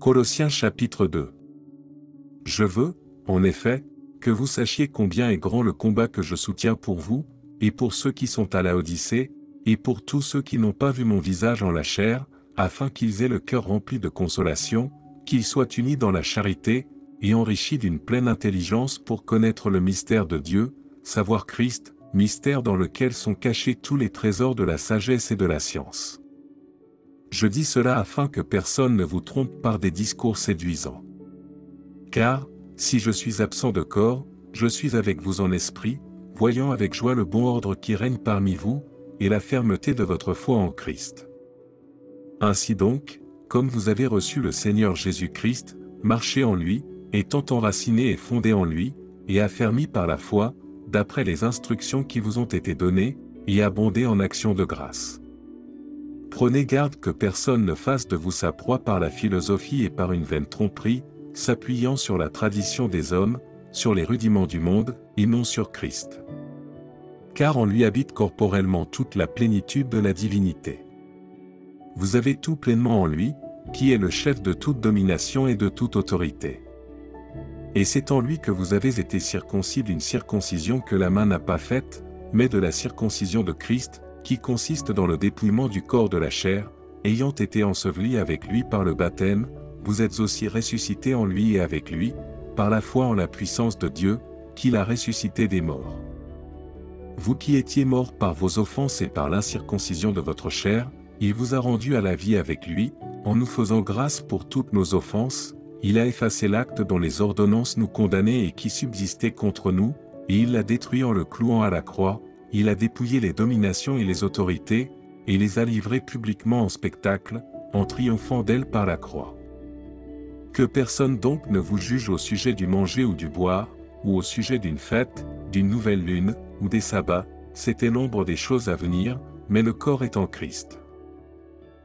Colossiens chapitre 2 Je veux, en effet, que vous sachiez combien est grand le combat que je soutiens pour vous, et pour ceux qui sont à la Odyssée, et pour tous ceux qui n'ont pas vu mon visage en la chair, afin qu'ils aient le cœur rempli de consolation, qu'ils soient unis dans la charité, et enrichis d'une pleine intelligence pour connaître le mystère de Dieu, savoir Christ, mystère dans lequel sont cachés tous les trésors de la sagesse et de la science. Je dis cela afin que personne ne vous trompe par des discours séduisants. Car, si je suis absent de corps, je suis avec vous en esprit, voyant avec joie le bon ordre qui règne parmi vous, et la fermeté de votre foi en Christ. Ainsi donc, comme vous avez reçu le Seigneur Jésus-Christ, marchez en lui, étant enraciné et fondé en lui, et affermi par la foi, d'après les instructions qui vous ont été données, et abondez en actions de grâce. Prenez garde que personne ne fasse de vous sa proie par la philosophie et par une vaine tromperie, s'appuyant sur la tradition des hommes, sur les rudiments du monde, et non sur Christ. Car en lui habite corporellement toute la plénitude de la divinité. Vous avez tout pleinement en lui, qui est le chef de toute domination et de toute autorité. Et c'est en lui que vous avez été circoncis d'une circoncision que la main n'a pas faite, mais de la circoncision de Christ, qui consiste dans le dépouillement du corps de la chair, ayant été enseveli avec lui par le baptême, vous êtes aussi ressuscités en lui et avec lui, par la foi en la puissance de Dieu, qui l'a ressuscité des morts. Vous qui étiez morts par vos offenses et par l'incirconcision de votre chair, il vous a rendu à la vie avec lui, en nous faisant grâce pour toutes nos offenses, il a effacé l'acte dont les ordonnances nous condamnaient et qui subsistait contre nous, et il l'a détruit en le clouant à la croix, il a dépouillé les dominations et les autorités, et les a livrées publiquement en spectacle, en triomphant d'elles par la croix. Que personne donc ne vous juge au sujet du manger ou du boire, ou au sujet d'une fête, d'une nouvelle lune, ou des sabbats, c'était l'ombre des choses à venir, mais le corps est en Christ.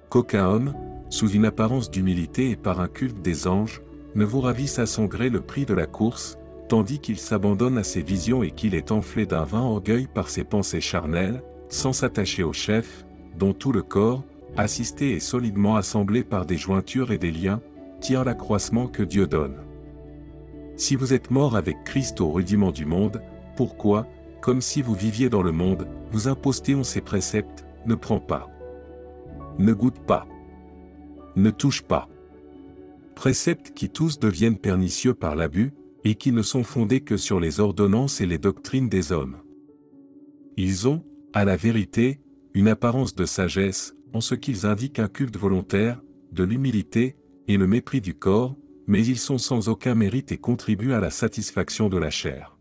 Qu'aucun homme, sous une apparence d'humilité et par un culte des anges, ne vous ravisse à son gré le prix de la course, tandis qu'il s'abandonne à ses visions et qu'il est enflé d'un vain orgueil par ses pensées charnelles, sans s'attacher au chef, dont tout le corps, assisté et solidement assemblé par des jointures et des liens, tire l'accroissement que Dieu donne. Si vous êtes mort avec Christ au rudiment du monde, pourquoi, comme si vous viviez dans le monde, vous impostez en ses préceptes, ne prends pas. Ne goûte pas. Ne touche pas. Préceptes qui tous deviennent pernicieux par l'abus, et qui ne sont fondés que sur les ordonnances et les doctrines des hommes. Ils ont, à la vérité, une apparence de sagesse, en ce qu'ils indiquent un culte volontaire, de l'humilité, et le mépris du corps, mais ils sont sans aucun mérite et contribuent à la satisfaction de la chair.